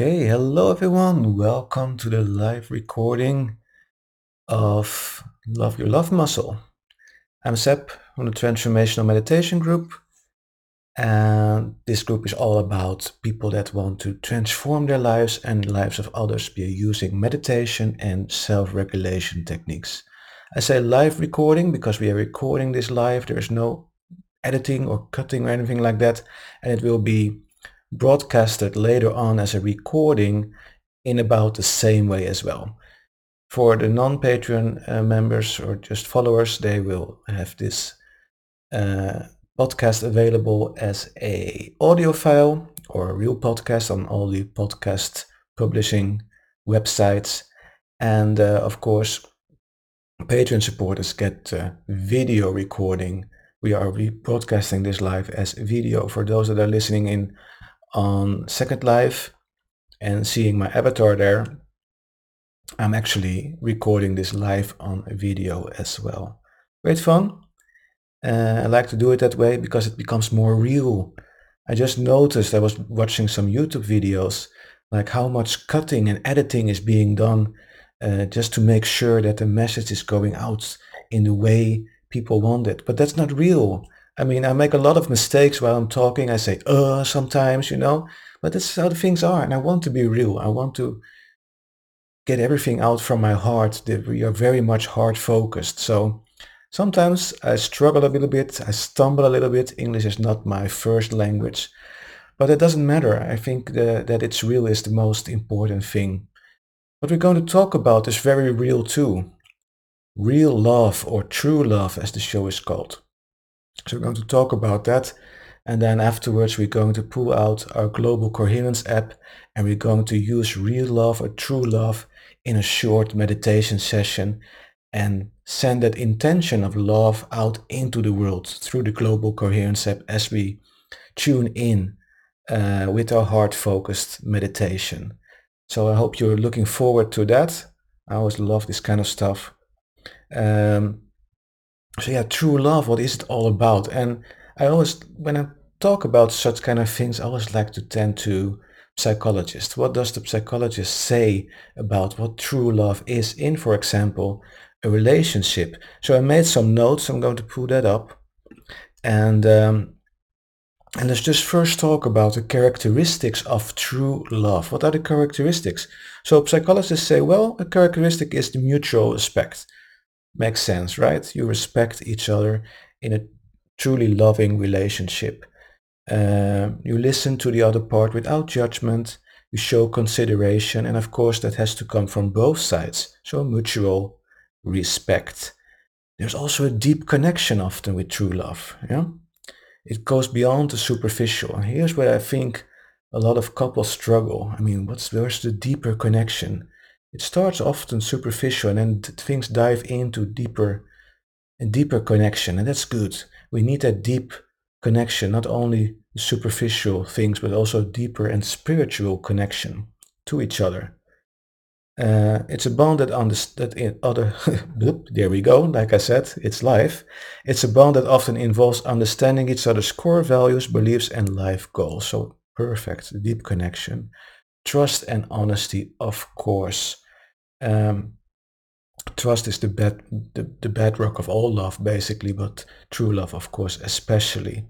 Okay, hello everyone. Welcome to the live recording of Love Your Love Muscle. I'm Seb from the Transformational Meditation Group, and this group is all about people that want to transform their lives and the lives of others by using meditation and self-regulation techniques. I say live recording because we are recording this live. There is no editing or cutting or anything like that, and it will be broadcasted later on as a recording in about the same way as well. For the non-Patreon uh, members or just followers, they will have this uh, podcast available as a audio file or a real podcast on all the podcast publishing websites. And uh, of course, Patreon supporters get video recording. We are broadcasting this live as video. For those that are listening in on Second Life and seeing my avatar there, I'm actually recording this live on video as well. Great fun. Uh, I like to do it that way because it becomes more real. I just noticed I was watching some YouTube videos like how much cutting and editing is being done uh, just to make sure that the message is going out in the way people want it. But that's not real. I mean, I make a lot of mistakes while I'm talking. I say, uh, sometimes, you know, but that's how the things are. And I want to be real. I want to get everything out from my heart. We are very much heart focused. So sometimes I struggle a little bit. I stumble a little bit. English is not my first language, but it doesn't matter. I think the, that it's real is the most important thing. What we're going to talk about is very real too. Real love or true love as the show is called. So we're going to talk about that. And then afterwards, we're going to pull out our Global Coherence app and we're going to use real love or true love in a short meditation session and send that intention of love out into the world through the Global Coherence app as we tune in uh, with our heart-focused meditation. So I hope you're looking forward to that. I always love this kind of stuff. Um, so yeah, true love, what is it all about? And I always, when I talk about such kind of things, I always like to tend to psychologists. What does the psychologist say about what true love is in, for example, a relationship? So I made some notes. I'm going to pull that up. And um, and let's just first talk about the characteristics of true love. What are the characteristics? So psychologists say, well, a characteristic is the mutual respect. Makes sense, right? You respect each other in a truly loving relationship. Uh, you listen to the other part without judgment. You show consideration. And of course, that has to come from both sides. So mutual respect. There's also a deep connection often with true love. Yeah, It goes beyond the superficial. And here's where I think a lot of couples struggle. I mean, what's where's the deeper connection? It starts often superficial and then things dive into deeper and deeper connection and that's good. We need that deep connection, not only superficial things, but also deeper and spiritual connection to each other. Uh, it's a bond that, that in other, there we go, like I said, it's life. It's a bond that often involves understanding each other's core values, beliefs and life goals. So perfect, deep connection. Trust and honesty, of course. Um, trust is the, bed, the, the bedrock of all love, basically, but true love, of course, especially.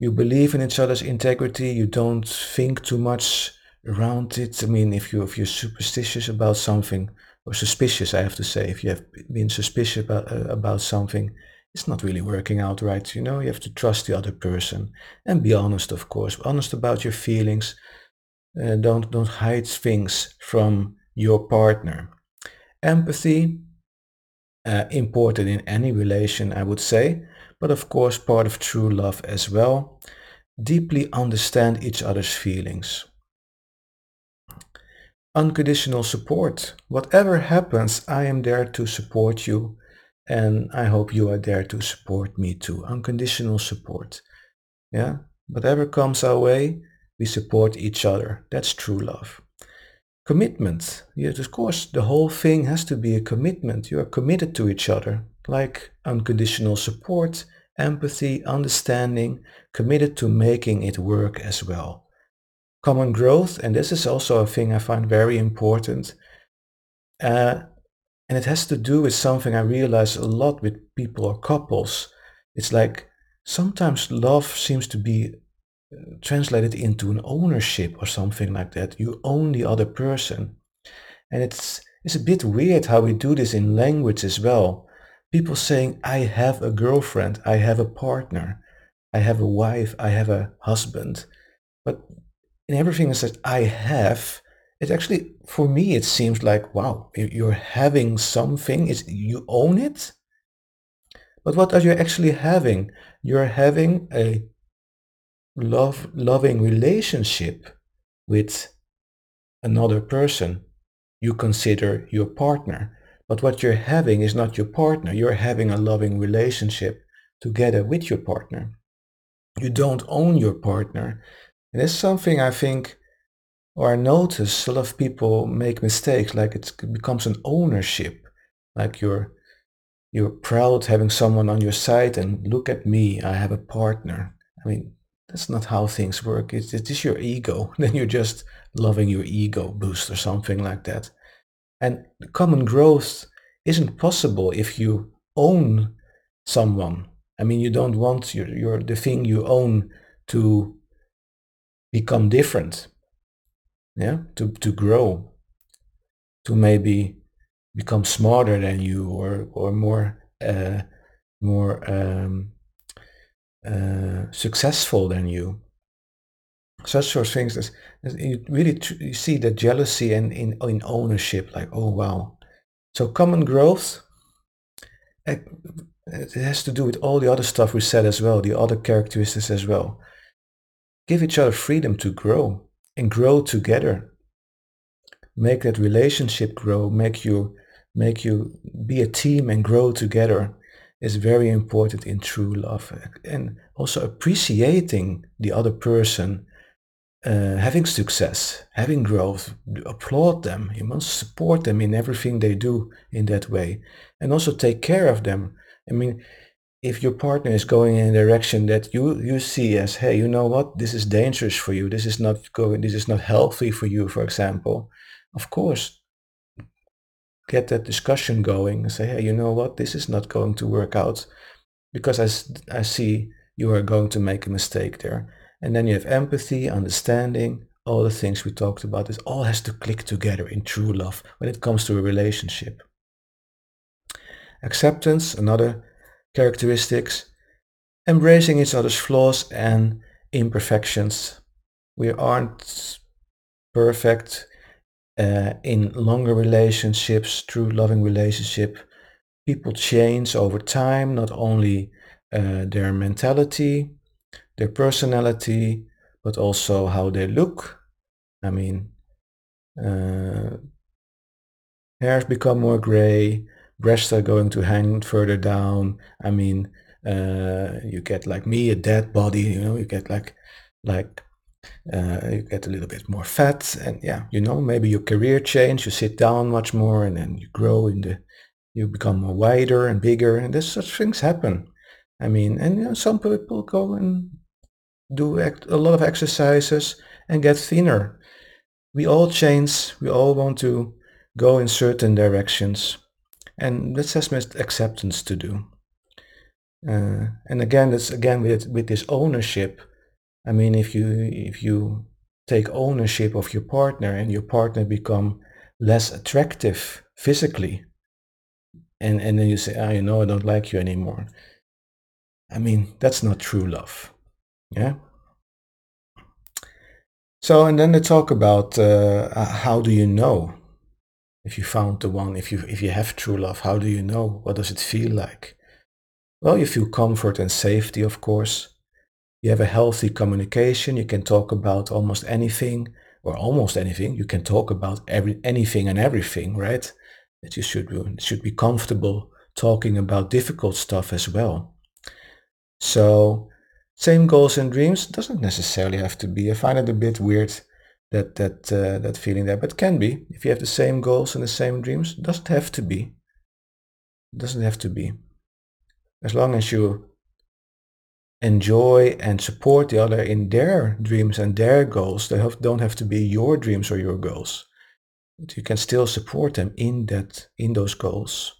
You believe in each other's integrity. You don't think too much around it. I mean, if you if you're superstitious about something, or suspicious, I have to say, if you have been suspicious about uh, about something, it's not really working out right. You know, you have to trust the other person and be honest, of course, honest about your feelings. Uh, don't don't hide things from your partner. Empathy, uh, important in any relation, I would say, but of course part of true love as well. Deeply understand each other's feelings. Unconditional support. Whatever happens, I am there to support you and I hope you are there to support me too. Unconditional support. Yeah, whatever comes our way, we support each other. That's true love. Commitment. Yes, of course, the whole thing has to be a commitment. You are committed to each other, like unconditional support, empathy, understanding, committed to making it work as well. common growth, and this is also a thing I find very important. Uh, and it has to do with something I realize a lot with people or couples. It's like sometimes love seems to be translated into an ownership or something like that. You own the other person. And it's it's a bit weird how we do this in language as well. People saying, I have a girlfriend, I have a partner, I have a wife, I have a husband. But in everything that says I have, it actually, for me, it seems like, wow, you're having something, it's, you own it. But what are you actually having? You're having a love, loving relationship with another person you consider your partner. But what you're having is not your partner. You're having a loving relationship together with your partner. You don't own your partner. And it's something I think, or I notice a lot of people make mistakes, like it becomes an ownership, like you're you're proud having someone on your side and look at me, I have a partner. I mean, that's not how things work. It is your ego. Then you're just loving your ego boost or something like that. And common growth isn't possible if you own someone. I mean, you don't want your, your the thing you own to become different. Yeah, to, to grow, to maybe become smarter than you or or more uh, more um, uh, successful than you. Such sort of things. As you really you see the jealousy and in, in ownership, like oh wow. So common growth. It has to do with all the other stuff we said as well, the other characteristics as well. Give each other freedom to grow and grow together. Make that relationship grow. Make you make you be a team and grow together is very important in true love and also appreciating the other person uh, having success having growth applaud them you must support them in everything they do in that way and also take care of them. I mean if your partner is going in a direction that you you see as hey you know what? This is dangerous for you. This is not going this is not healthy for you for example of course get that discussion going and say, hey, you know what, this is not going to work out because I, I see you are going to make a mistake there. And then you have empathy, understanding, all the things we talked about. This all has to click together in true love when it comes to a relationship. Acceptance, another characteristics, embracing each other's flaws and imperfections. We aren't perfect uh, in longer relationships, true loving relationship, people change over time, not only uh, their mentality, their personality, but also how they look. I mean, uh, hairs become more gray, breasts are going to hang further down. I mean, uh, you get like me, a dead body, you know, you get like like uh, you get a little bit more fat and yeah you know maybe your career change you sit down much more and then you grow in the you become more wider and bigger and this such things happen. I mean and you know, some people go and do a lot of exercises and get thinner. We all change we all want to go in certain directions and this has acceptance to do. Uh, and again that's again with with this ownership I mean, if you if you take ownership of your partner and your partner become less attractive physically, and and then you say, "Ah, oh, you know, I don't like you anymore." I mean, that's not true love. Yeah. So, and then they talk about uh, how do you know if you found the one, if you if you have true love, how do you know? What does it feel like? Well, you feel comfort and safety, of course you have a healthy communication. You can talk about almost anything or almost anything. You can talk about every anything and everything, right? That you should should be comfortable talking about difficult stuff as well. So same goals and dreams doesn't necessarily have to be. I find it a bit weird that that uh, that feeling there, but can be. If you have the same goals and the same dreams, doesn't have to be. Doesn't have to be. As long as you enjoy and support the other in their dreams and their goals. They have, don't have to be your dreams or your goals. But you can still support them in that in those goals.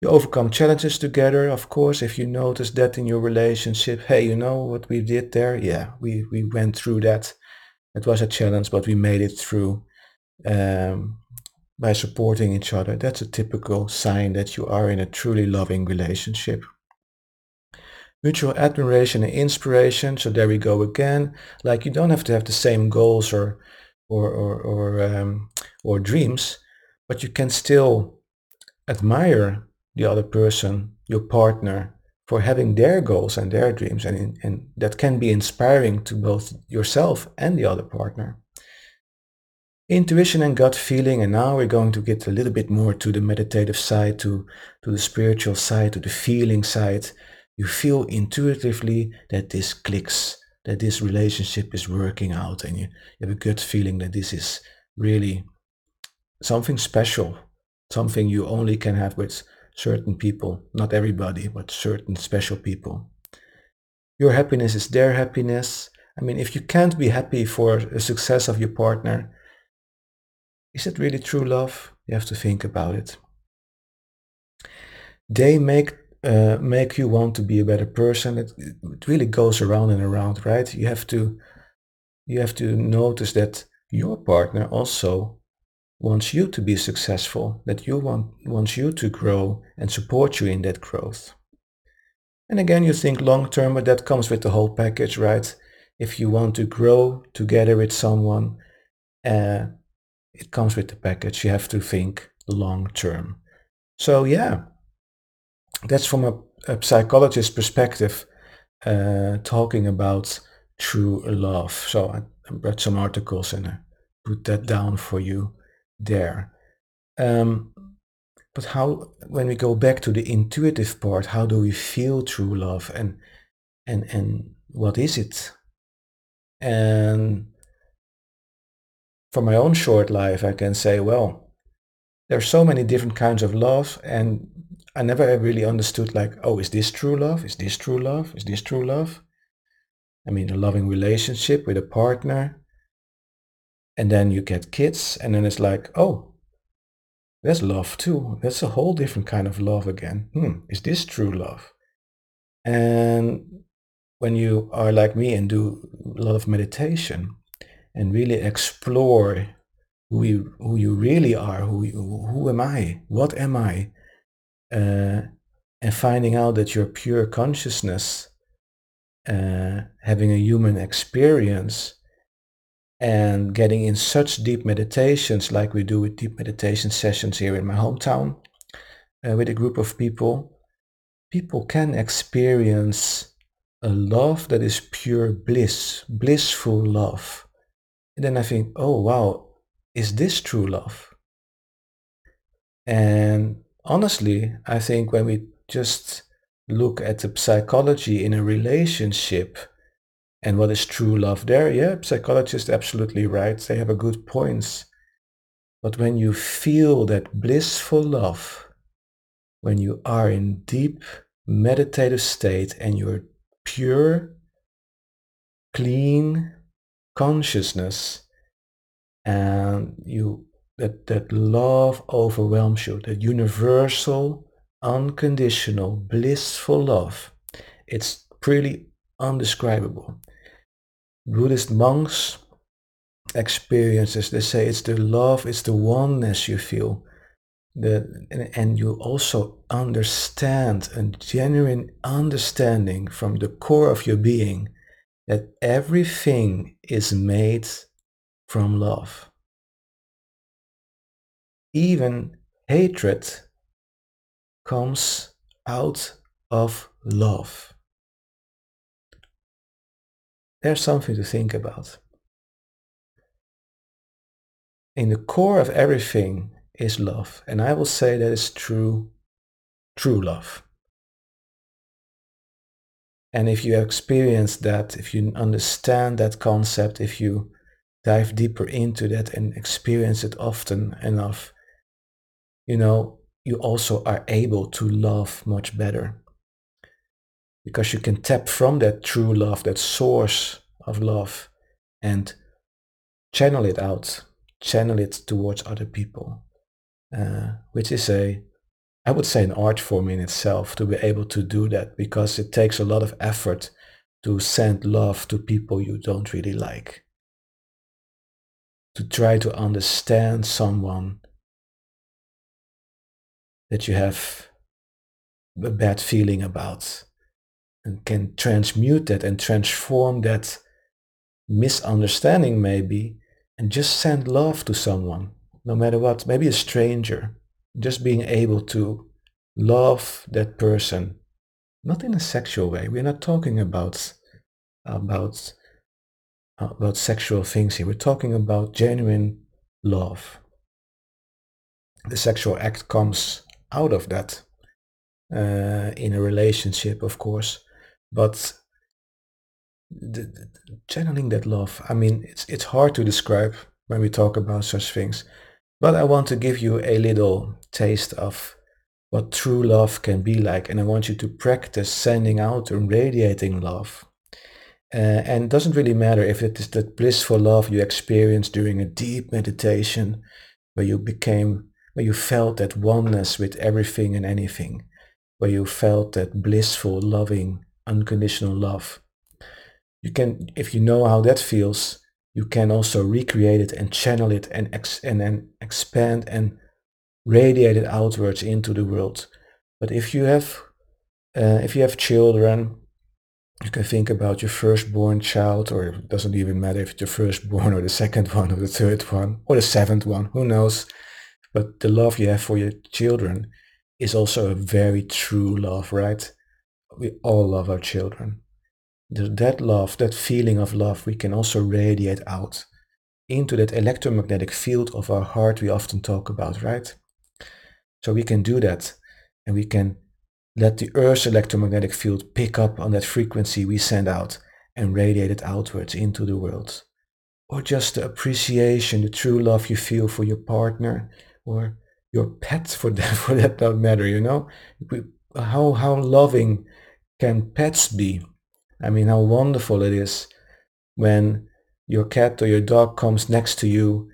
You overcome challenges together, of course, if you notice that in your relationship. Hey, you know what we did there? Yeah, we, we went through that. It was a challenge, but we made it through um, by supporting each other. That's a typical sign that you are in a truly loving relationship. Mutual admiration and inspiration. So there we go again. Like you don't have to have the same goals or or or or, um, or dreams, but you can still admire the other person, your partner, for having their goals and their dreams. And, and that can be inspiring to both yourself and the other partner. Intuition and gut feeling, and now we're going to get a little bit more to the meditative side, to, to the spiritual side, to the feeling side. You feel intuitively that this clicks, that this relationship is working out, and you, you have a good feeling that this is really something special, something you only can have with certain people, not everybody, but certain special people. Your happiness is their happiness. I mean, if you can't be happy for the success of your partner, is it really true love? You have to think about it. They make uh, make you want to be a better person. It, it really goes around and around, right? You have to you have to notice that your partner also wants you to be successful, that you want wants you to grow and support you in that growth. And again, you think long term, but that comes with the whole package, right? If you want to grow together with someone, uh, it comes with the package. You have to think long term. So yeah, that's from a, a psychologist perspective, uh, talking about true love. So I, I read some articles and I put that down for you there. Um, but how, when we go back to the intuitive part, how do we feel true love and, and, and what is it? And for my own short life, I can say, well, there are so many different kinds of love and I never really understood like, oh, is this true love? Is this true love? Is this true love? I mean, a loving relationship with a partner, and then you get kids and then it's like oh there's love too that's a whole different kind of love again hmm is this true love and when you are like me and do a lot of meditation and really explore who you who you really are who who am i what am i uh, and finding out that you're pure consciousness uh, having a human experience and getting in such deep meditations like we do with deep meditation sessions here in my hometown uh, with a group of people, people can experience a love that is pure bliss, blissful love. And then I think, oh wow, is this true love? And honestly, I think when we just look at the psychology in a relationship, and what is true love there? Yeah, psychologists absolutely right. They have a good points. But when you feel that blissful love, when you are in deep meditative state and you're pure, clean consciousness, and you that that love overwhelms you, that universal, unconditional, blissful love, it's pretty undescribable. Buddhist monks experiences, they say it's the love, it's the oneness you feel. The, and, and you also understand a genuine understanding from the core of your being that everything is made from love. Even hatred comes out of love. There's something to think about. In the core of everything is love, and I will say that is true, true love. And if you experience that, if you understand that concept, if you dive deeper into that and experience it often enough, you know, you also are able to love much better. because you can tap from that true love, that source of love, and channel it out, channel it towards other people, uh, which is a, I would say, an art form in itself to be able to do that because it takes a lot of effort to send love to people you don't really like. To try to understand someone that you have a bad feeling about and can transmute that and transform that misunderstanding maybe and just send love to someone no matter what maybe a stranger just being able to love that person not in a sexual way. We're not talking about about about sexual things here. We're talking about genuine love. The sexual act comes out of that uh, in a relationship of course. But the, the, channeling that love i mean it's it's hard to describe when we talk about such things but i want to give you a little taste of what true love can be like and i want you to practice sending out and radiating love. Uh, and it doesn't really matter if it is that blissful love you experienced during a deep meditation where you became where you felt that oneness with everything and anything. Where you felt that blissful loving unconditional love. You can if you know how that feels you can also recreate it and channel it and ex- and then expand and radiate it outwards into the world. But if you have uh, if you have children you can think about your firstborn child or it doesn't even matter if it's your firstborn or the second one or the third one or the seventh one who knows but the love you have for your children is also a very true love right we all love our children that love, that feeling of love, we can also radiate out into that electromagnetic field of our heart we often talk about, right? So we can do that and we can let the Earth's electromagnetic field pick up on that frequency we send out and radiate it outwards into the world. Or just the appreciation, the true love you feel for your partner or your pets for that, for that matter, you know? How, how loving can pets be? I mean, how wonderful it is when your cat or your dog comes next to you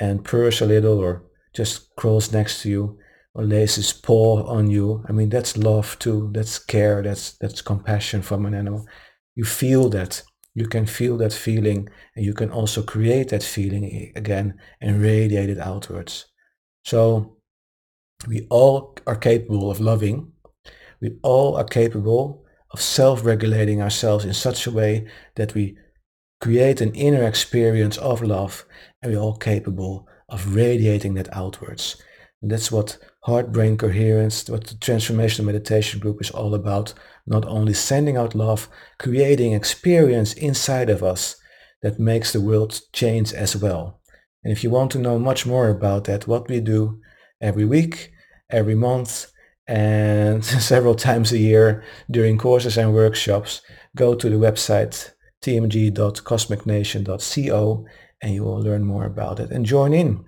and purrs a little or just crawls next to you or lays his paw on you. I mean, that's love too. That's care. That's, that's compassion from an animal. You feel that. You can feel that feeling and you can also create that feeling again and radiate it outwards. So we all are capable of loving. We all are capable of self-regulating ourselves in such a way that we create an inner experience of love and we're all capable of radiating that outwards. And that's what heart-brain coherence, what the transformational meditation group is all about. Not only sending out love, creating experience inside of us that makes the world change as well. And if you want to know much more about that, what we do every week, every month, and several times a year during courses and workshops, go to the website tmg.cosmicnation.co and you will learn more about it and join in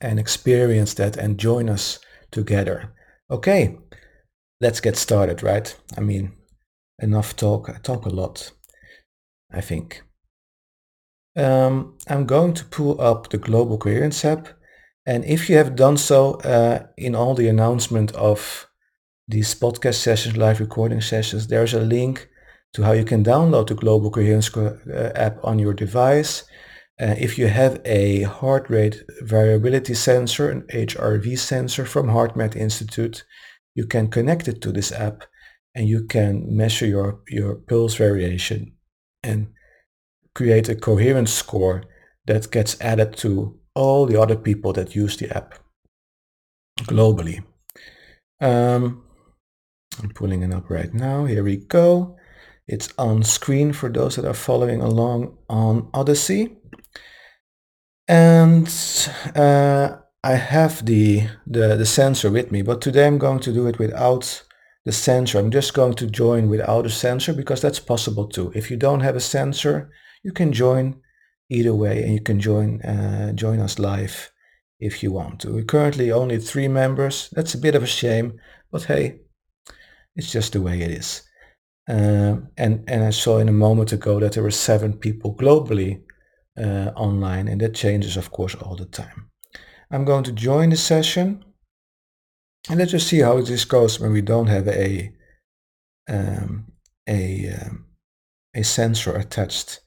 and experience that and join us together. Okay, let's get started, right? I mean, enough talk. I talk a lot, I think. Um, I'm going to pull up the Global Coherence app and if you have done so uh, in all the announcement of these podcast sessions, live recording sessions, there's a link to how you can download the Global Coherence uh, app on your device. Uh, if you have a heart rate variability sensor, an HRV sensor from HeartMath Institute, you can connect it to this app and you can measure your, your pulse variation and create a coherence score that gets added to all the other people that use the app globally. Um, I'm pulling it up right now. Here we go. It's on screen for those that are following along on Odysee. And uh, I have the, the, the sensor with me, but today I'm going to do it without the sensor. I'm just going to join without a sensor because that's possible too. If you don't have a sensor, you can join either way and you can join uh, join us live if you want to. We're currently only three members. That's a bit of a shame, but hey, it's just the way it is. Um, and, and I saw in a moment ago that there were seven people globally uh, online, and that changes, of course, all the time. I'm going to join the session, and let's just see how this goes when we don't have a um, a um, a sensor attached.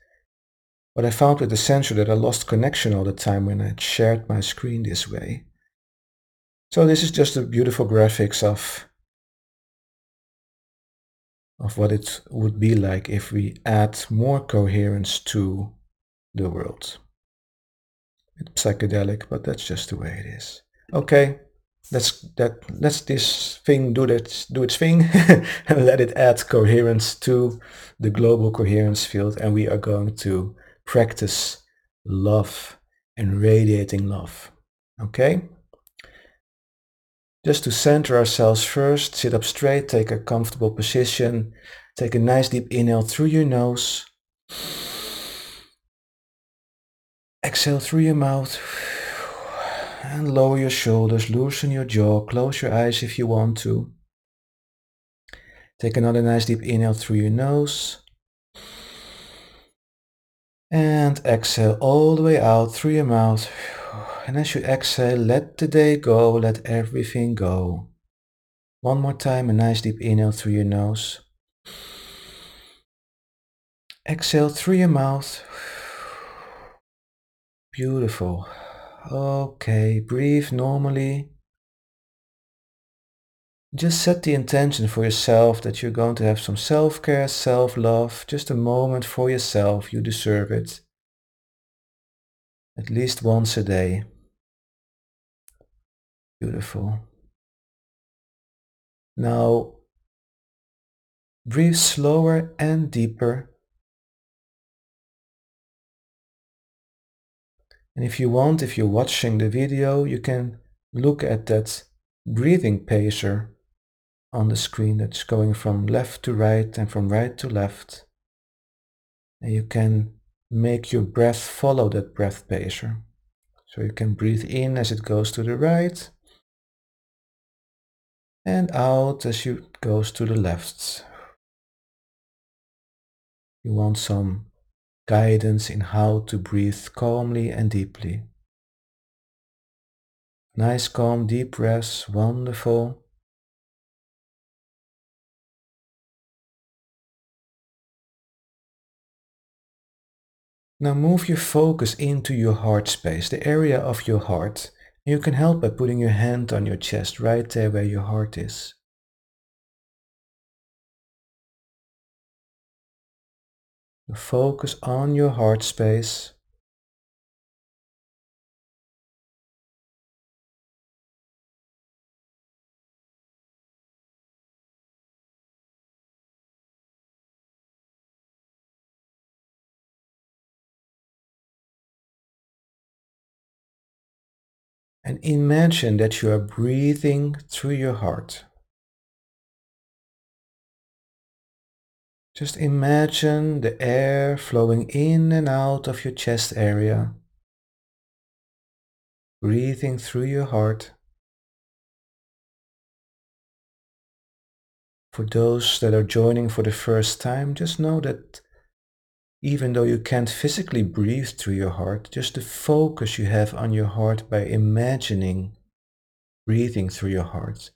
But I found with the sensor that I lost connection all the time when I shared my screen this way. So this is just a beautiful graphics of of what it would be like if we add more coherence to the world. It's psychedelic, but that's just the way it is. Okay, let's that let's this thing do that do its thing and let it add coherence to the global coherence field and we are going to practice love and radiating love. Okay? Just to center ourselves first, sit up straight, take a comfortable position, take a nice deep inhale through your nose. Exhale through your mouth and lower your shoulders, loosen your jaw, close your eyes if you want to. Take another nice deep inhale through your nose. And exhale all the way out through your mouth. And as you exhale, let the day go, let everything go. One more time, a nice deep inhale through your nose. Exhale through your mouth. Beautiful. Okay, breathe normally. Just set the intention for yourself that you're going to have some self-care, self-love, just a moment for yourself. You deserve it. At least once a day. Beautiful. Now, breathe slower and deeper. And if you want, if you're watching the video, you can look at that breathing pacer on the screen that's going from left to right and from right to left. And you can make your breath follow that breath pacer. So you can breathe in as it goes to the right and out as it goes to the left. You want some guidance in how to breathe calmly and deeply. Nice calm deep breaths, wonderful. Now move your focus into your heart space, the area of your heart. You can help by putting your hand on your chest, right there where your heart is. Focus on your heart space. And imagine that you are breathing through your heart. Just imagine the air flowing in and out of your chest area, breathing through your heart. For those that are joining for the first time, just know that even though you can't physically breathe through your heart, just the focus you have on your heart by imagining breathing through your heart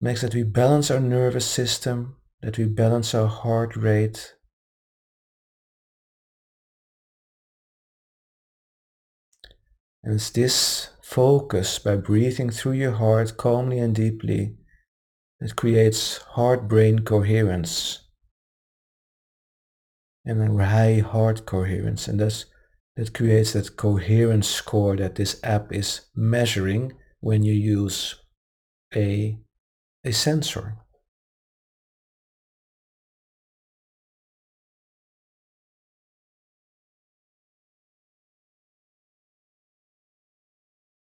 makes that we balance our nervous system, that we balance our heart rate. And it's this focus by breathing through your heart calmly and deeply that creates heart-brain coherence and a high heart coherence and thus that creates that coherence score that this app is measuring when you use a, a sensor.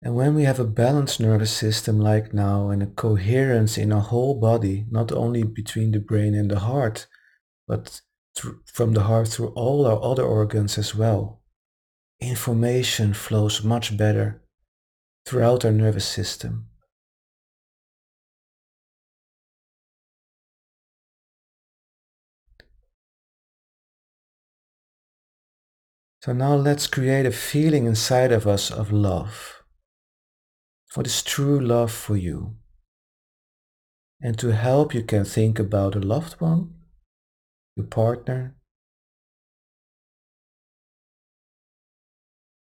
And when we have a balanced nervous system like now and a coherence in our whole body, not only between the brain and the heart, but from the heart through all our other organs as well. Information flows much better throughout our nervous system. So now let's create a feeling inside of us of love. What is true love for you? And to help, you can think about a loved one your partner.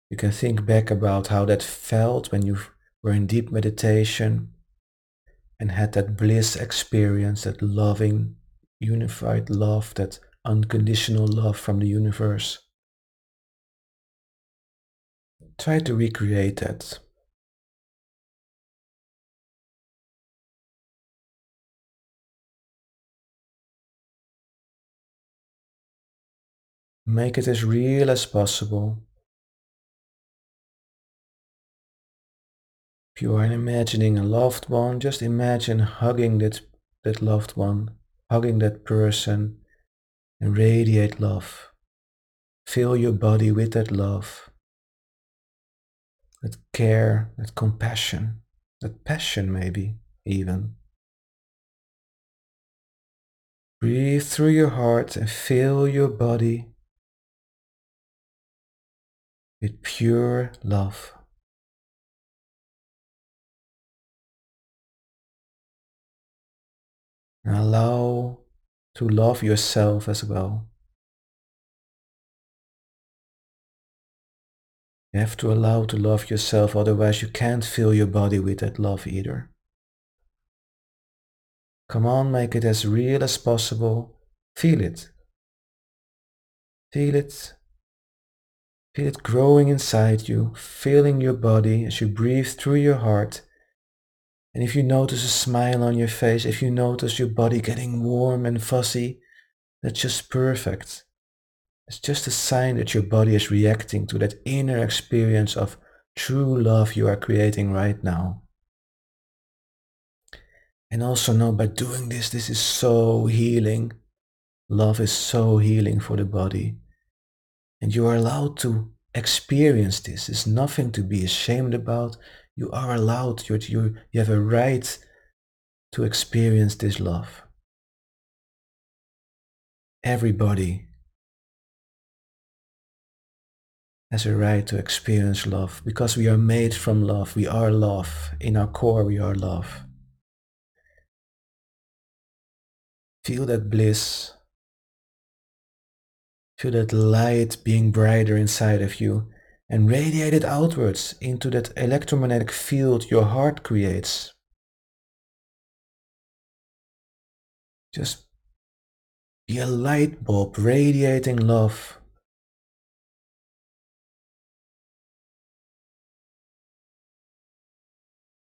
You can think back about how that felt when you were in deep meditation and had that bliss experience, that loving, unified love, that unconditional love from the universe. Try to recreate that. Make it as real as possible. If you are imagining a loved one, just imagine hugging that, that loved one, hugging that person, and radiate love. Fill your body with that love that care, that compassion, that passion, maybe even. Breathe through your heart and fill your body with pure love. And allow to love yourself as well. You have to allow to love yourself, otherwise, you can't fill your body with that love either. Come on, make it as real as possible. Feel it. Feel it. Feel it growing inside you, filling your body as you breathe through your heart. And if you notice a smile on your face, if you notice your body getting warm and fuzzy, that's just perfect. It's just a sign that your body is reacting to that inner experience of true love you are creating right now. And also know by doing this, this is so healing. Love is so healing for the body. And you are allowed to experience this. It's nothing to be ashamed about. You are allowed, you, you, you have a right to experience this love. Everybody has a right to experience love because we are made from love. We are love. In our core, we are love. Feel that bliss. Feel that light being brighter inside of you and radiate it outwards into that electromagnetic field your heart creates. Just be a light bulb radiating love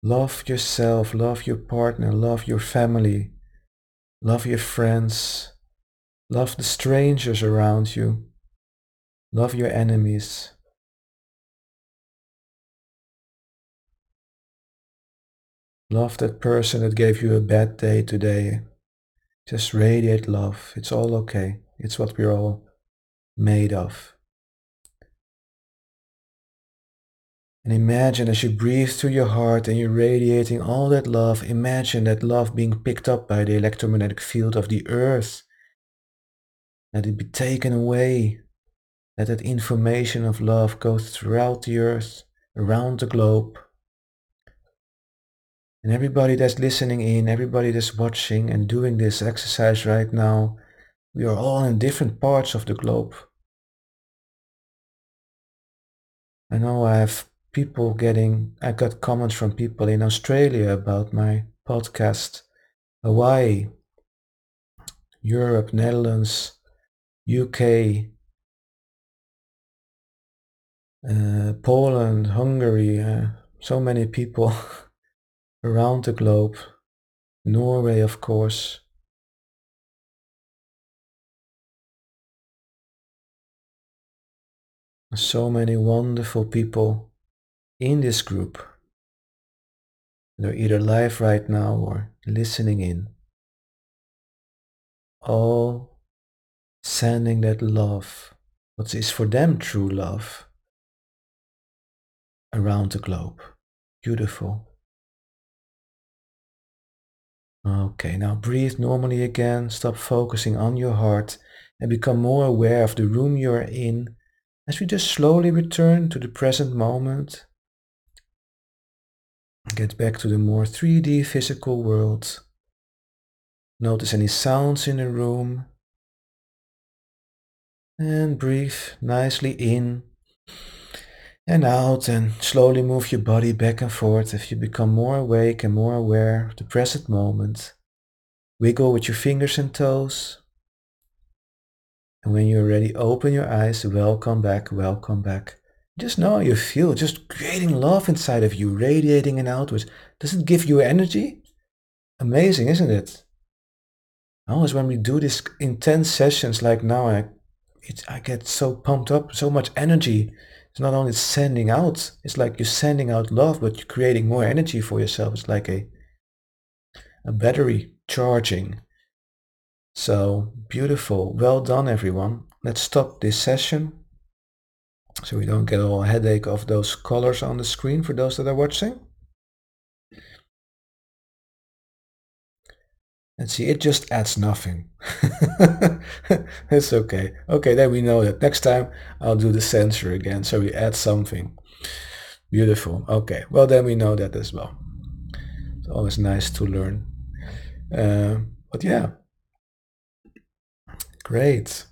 Love yourself, love your partner, love your family, love your friends, love the strangers around you, love your enemies. Love that person that gave you a bad day today. Just radiate love. It's all okay. It's what we're all made of. And imagine as you breathe through your heart and you're radiating all that love, imagine that love being picked up by the electromagnetic field of the earth. Let it be taken away. Let that information of love go throughout the earth, around the globe. And everybody that's listening in, everybody that's watching and doing this exercise right now, we are all in different parts of the globe. I know I have people getting, I got comments from people in Australia about my podcast, Hawaii, Europe, Netherlands, UK, uh, Poland, Hungary, uh, so many people around the globe, Norway, of course. So many wonderful people in this group. They're either live right now or listening in. All sending that love, what is for them true love, around the globe. Beautiful. Okay, now breathe normally again. Stop focusing on your heart and become more aware of the room you're in as we just slowly return to the present moment, get back to the more 3D physical world. Notice any sounds in the room and breathe nicely in and out and slowly move your body back and forth as you become more awake and more aware of the present moment. Wiggle with your fingers and toes. And when you're ready, open your eyes. Welcome back, welcome back. Just know you feel, just creating love inside of you, radiating and outwards. Does it give you energy? Amazing, isn't it? Always when we do these intense sessions like now, I, it, I get so pumped up, so much energy. It's not only sending out, it's like you're sending out love, but you're creating more energy for yourself. It's like a, a battery charging. So beautiful. Well done, everyone. Let's stop this session so we don't get all a headache of those colors on the screen for those that are watching. And see, it just adds nothing. it's okay. Okay, then we know that. Next time I'll do the sensor again, so we add something. Beautiful. Okay, well then we know that as well. It's always nice to learn. Uh, but yeah, great.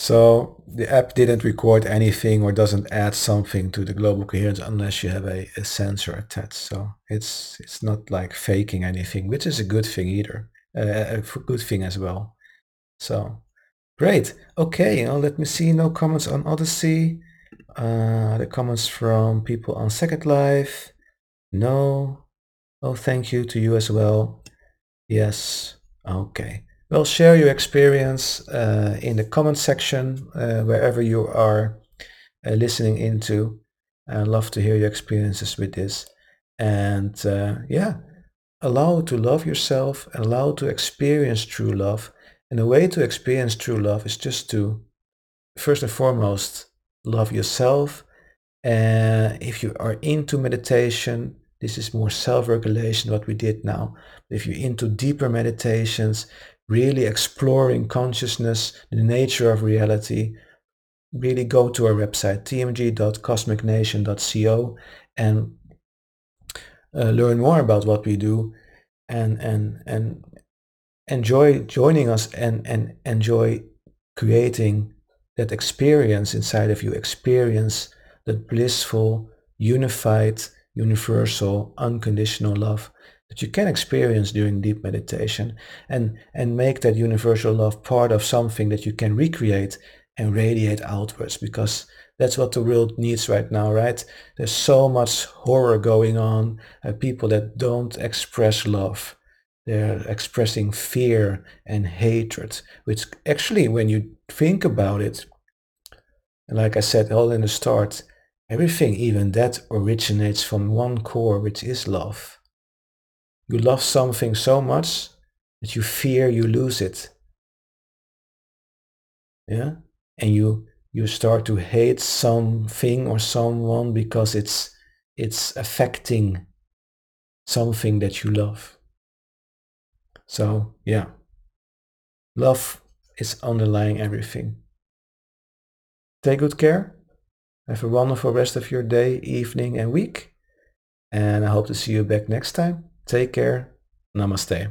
So the app didn't record anything or doesn't add something to the global coherence unless you have a, a sensor attached. So it's it's not like faking anything, which is a good thing either, uh, a good thing as well. So great. Okay, now let me see. No comments on Odysee. Uh, the comments from people on Second Life. No. Oh, thank you to you as well. Yes. Okay. Well, share your experience uh, in the comment section uh, wherever you are uh, listening into. I'd love to hear your experiences with this. And uh, yeah, allow to love yourself, allow to experience true love. And the way to experience true love is just to, first and foremost, love yourself. And if you are into meditation, this is more self-regulation, what we did now. If you're into deeper meditations, really exploring consciousness, the nature of reality, really go to our website, tmg.cosmicnation.co and uh, learn more about what we do and, and, and enjoy joining us and, and enjoy creating that experience inside of you, experience that blissful, unified, universal, unconditional love that you can experience during deep meditation and, and make that universal love part of something that you can recreate and radiate outwards because that's what the world needs right now, right? There's so much horror going on, uh, people that don't express love. They're expressing fear and hatred, which actually, when you think about it, like I said all in the start, everything, even that, originates from one core, which is love. You love something so much that you fear you lose it. Yeah? And you you start to hate something or someone because it's it's affecting something that you love. So, yeah. Love is underlying everything. Take good care. Have a wonderful rest of your day, evening, and week. And I hope to see you back next time. Take care. Namaste.